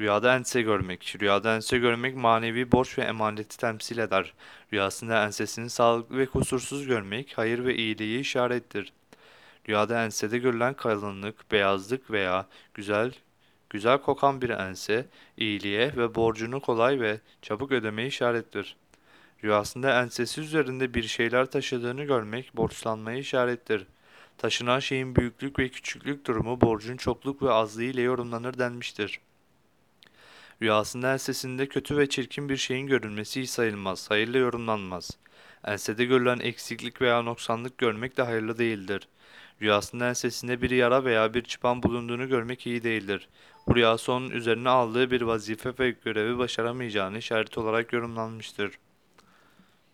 Rüyada ense görmek. Rüyada ense görmek manevi borç ve emaneti temsil eder. Rüyasında ensesini sağlıklı ve kusursuz görmek hayır ve iyiliği işarettir. Rüyada ensede görülen kalınlık, beyazlık veya güzel güzel kokan bir ense, iyiliğe ve borcunu kolay ve çabuk ödemeyi işarettir. Rüyasında ensesi üzerinde bir şeyler taşıdığını görmek borçlanmayı işarettir. Taşınan şeyin büyüklük ve küçüklük durumu borcun çokluk ve azlığı ile yorumlanır denmiştir. Rüyasında ensesinde kötü ve çirkin bir şeyin görülmesi hiç sayılmaz, hayırlı yorumlanmaz. Ensede görülen eksiklik veya noksanlık görmek de hayırlı değildir. Rüyasında ensesinde bir yara veya bir çıpan bulunduğunu görmek iyi değildir. Bu rüyası onun üzerine aldığı bir vazife ve görevi başaramayacağını işaret olarak yorumlanmıştır.